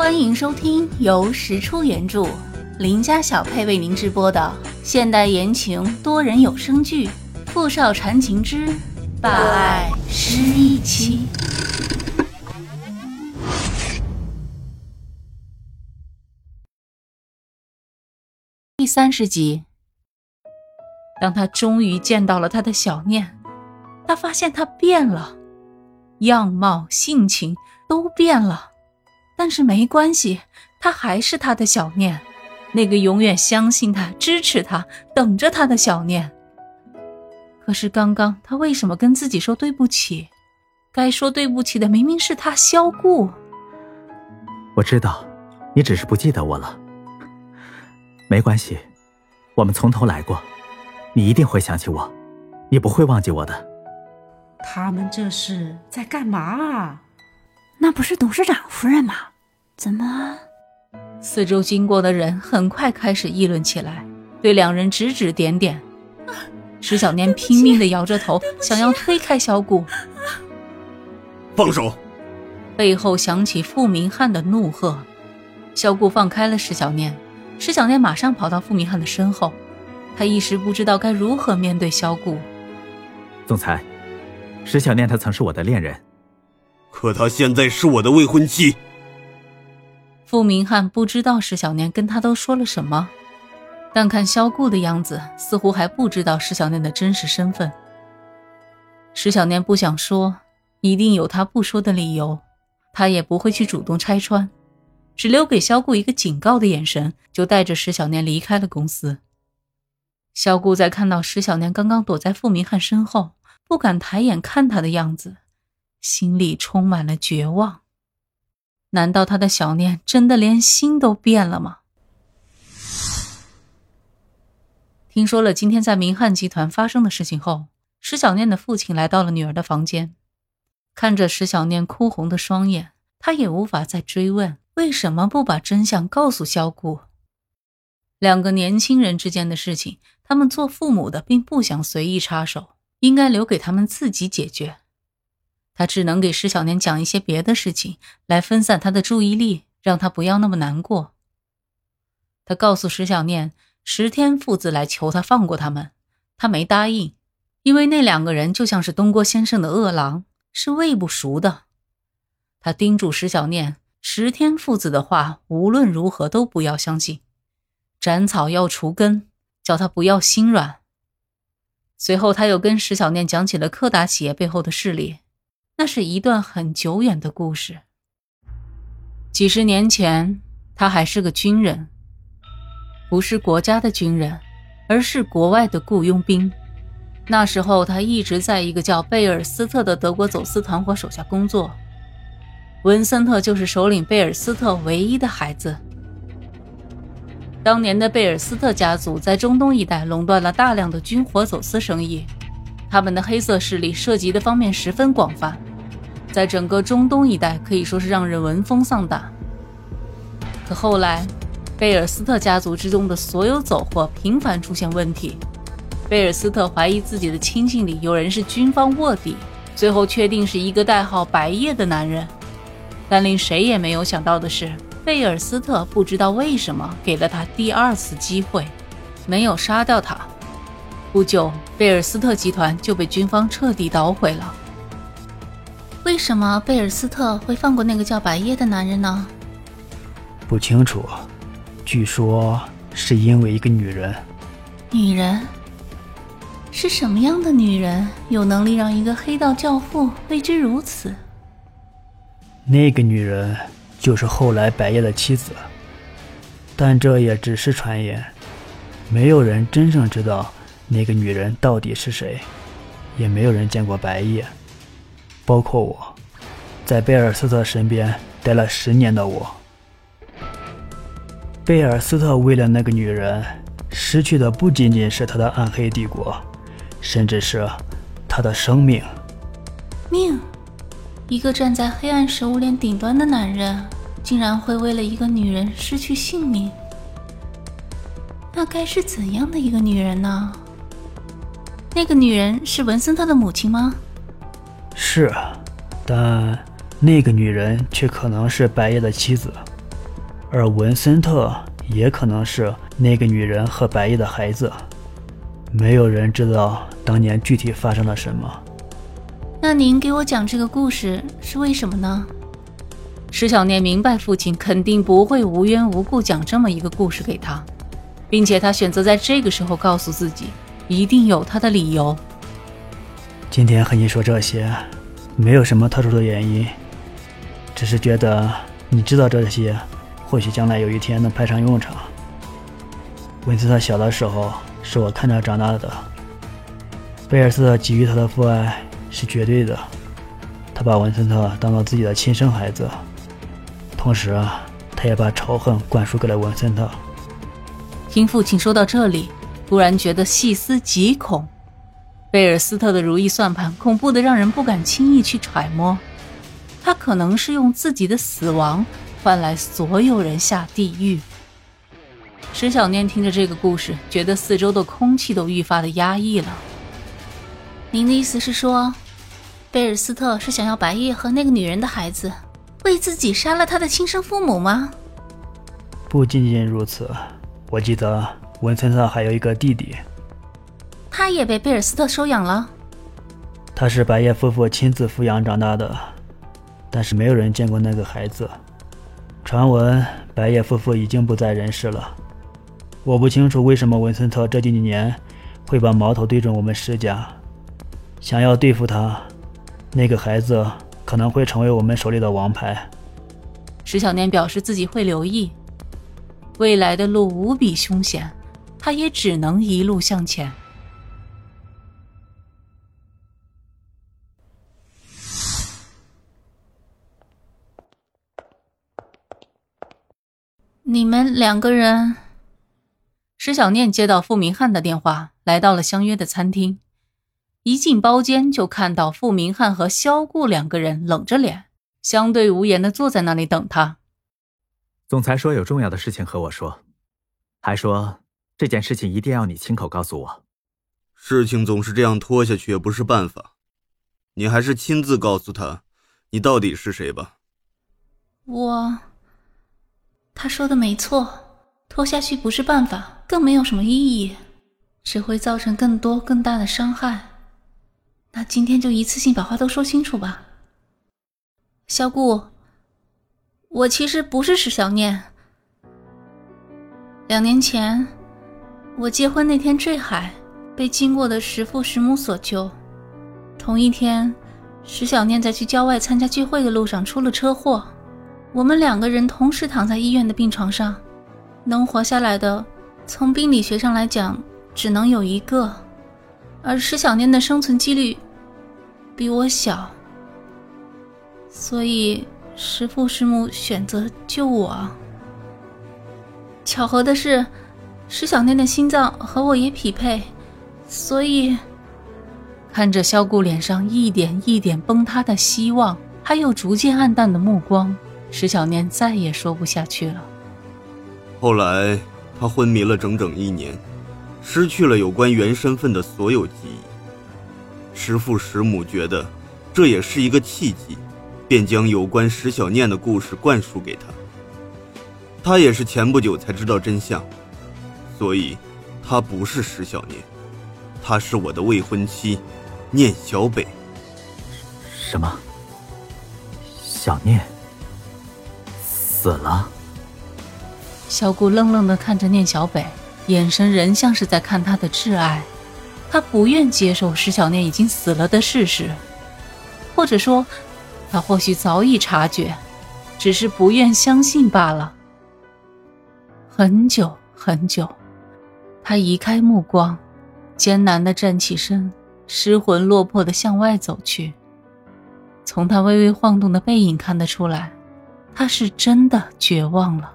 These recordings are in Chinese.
欢迎收听由石出原著、林家小配为您直播的现代言情多人有声剧《富少缠情之霸爱失忆妻》第三十集。当他终于见到了他的小念，他发现他变了，样貌、性情都变了。但是没关系，他还是他的小念，那个永远相信他、支持他、等着他的小念。可是刚刚他为什么跟自己说对不起？该说对不起的明明是他萧顾。我知道，你只是不记得我了。没关系，我们从头来过，你一定会想起我，你不会忘记我的。他们这是在干嘛啊？那不是董事长夫人吗？怎么？四周经过的人很快开始议论起来，对两人指指点点。石小念拼命的摇着头，想要推开萧顾。放手！背后响起傅明翰的怒喝。小顾放开了石小念，石小念马上跑到傅明翰的身后。他一时不知道该如何面对小顾。总裁，石小念她曾是我的恋人，可她现在是我的未婚妻。傅明翰不知道石小念跟他都说了什么，但看萧顾的样子，似乎还不知道石小念的真实身份。石小念不想说，一定有他不说的理由，他也不会去主动拆穿，只留给萧顾一个警告的眼神，就带着石小念离开了公司。萧顾在看到石小念刚刚躲在傅明翰身后，不敢抬眼看他的样子，心里充满了绝望。难道他的小念真的连心都变了吗？听说了今天在明翰集团发生的事情后，石小念的父亲来到了女儿的房间，看着石小念哭红的双眼，他也无法再追问为什么不把真相告诉萧顾。两个年轻人之间的事情，他们做父母的并不想随意插手，应该留给他们自己解决。他只能给石小念讲一些别的事情，来分散他的注意力，让他不要那么难过。他告诉石小念，石天父子来求他放过他们，他没答应，因为那两个人就像是东郭先生的恶狼，是喂不熟的。他叮嘱石小念，石天父子的话无论如何都不要相信，斩草要除根，叫他不要心软。随后，他又跟石小念讲起了柯达企业背后的势力。那是一段很久远的故事。几十年前，他还是个军人，不是国家的军人，而是国外的雇佣兵。那时候，他一直在一个叫贝尔斯特的德国走私团伙手下工作。文森特就是首领贝尔斯特唯一的孩子。当年的贝尔斯特家族在中东一带垄断了大量的军火走私生意，他们的黑色势力涉及的方面十分广泛。在整个中东一带可以说是让人闻风丧胆。可后来，贝尔斯特家族之中的所有走货频繁出现问题，贝尔斯特怀疑自己的亲信里有人是军方卧底，最后确定是一个代号白夜的男人。但令谁也没有想到的是，贝尔斯特不知道为什么给了他第二次机会，没有杀掉他。不久，贝尔斯特集团就被军方彻底捣毁了。为什么贝尔斯特会放过那个叫白夜的男人呢？不清楚，据说是因为一个女人。女人？是什么样的女人有能力让一个黑道教父为之如此？那个女人就是后来白夜的妻子，但这也只是传言，没有人真正知道那个女人到底是谁，也没有人见过白夜。包括我，在贝尔斯特身边待了十年的我，贝尔斯特为了那个女人，失去的不仅仅是他的暗黑帝国，甚至是他的生命。命，一个站在黑暗食物链顶端的男人，竟然会为了一个女人失去性命？那该是怎样的一个女人呢？那个女人是文森特的母亲吗？是，但那个女人却可能是白夜的妻子。而文森特也可能是那个女人和白夜的孩子。没有人知道当年具体发生了什么。那您给我讲这个故事是为什么呢？石小念明白父亲肯定不会无缘无故讲这么一个故事给他，并且他选择在这个时候告诉自己，一定有他的理由。今天和你说这些，没有什么特殊的原因，只是觉得你知道这些，或许将来有一天能派上用场。文森特小的时候。是我看着长大的。贝尔斯特给予他的父爱是绝对的，他把文森特当做自己的亲生孩子，同时他也把仇恨灌输给了文森特。听父亲说到这里，突然觉得细思极恐。贝尔斯特的如意算盘恐怖的让人不敢轻易去揣摩，他可能是用自己的死亡换来所有人下地狱。石小念听着这个故事，觉得四周的空气都愈发的压抑了。您的意思是说，贝尔斯特是想要白夜和那个女人的孩子，为自己杀了他的亲生父母吗？不仅仅如此，我记得文森特还有一个弟弟，他也被贝尔斯特收养了。他是白夜夫妇亲自抚养长大的，但是没有人见过那个孩子。传闻白夜夫妇已经不在人世了。我不清楚为什么文森特这几年会把矛头对准我们石家，想要对付他，那个孩子可能会成为我们手里的王牌。石小念表示自己会留意，未来的路无比凶险，他也只能一路向前。你们两个人。石小念接到傅明翰的电话，来到了相约的餐厅。一进包间，就看到傅明翰和萧顾两个人冷着脸，相对无言的坐在那里等他。总裁说有重要的事情和我说，还说这件事情一定要你亲口告诉我。事情总是这样拖下去也不是办法，你还是亲自告诉他，你到底是谁吧。我，他说的没错。拖下去不是办法，更没有什么意义，只会造成更多更大的伤害。那今天就一次性把话都说清楚吧。小顾，我其实不是石小念。两年前，我结婚那天坠海，被经过的石父石母所救。同一天，石小念在去郊外参加聚会的路上出了车祸，我们两个人同时躺在医院的病床上。能活下来的，从病理学上来讲，只能有一个，而石小念的生存几率比我小，所以石父石母选择救我。巧合的是，石小念的心脏和我也匹配，所以看着萧顾脸上一点一点崩塌的希望，还有逐渐暗淡的目光，石小念再也说不下去了。后来，他昏迷了整整一年，失去了有关原身份的所有记忆。师父师母觉得这也是一个契机，便将有关石小念的故事灌输给他。他也是前不久才知道真相，所以，他不是石小念，他是我的未婚妻，念小北。什么？小念死了？小顾愣愣地看着念小北，眼神仍像是在看他的挚爱。他不愿接受石小念已经死了的事实，或者说，他或许早已察觉，只是不愿相信罢了。很久很久，他移开目光，艰难地站起身，失魂落魄地向外走去。从他微微晃动的背影看得出来，他是真的绝望了。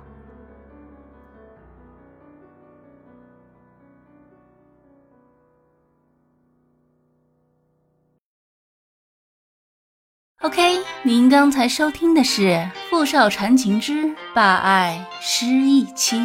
OK，您刚才收听的是《富少缠情之霸爱失忆妻》。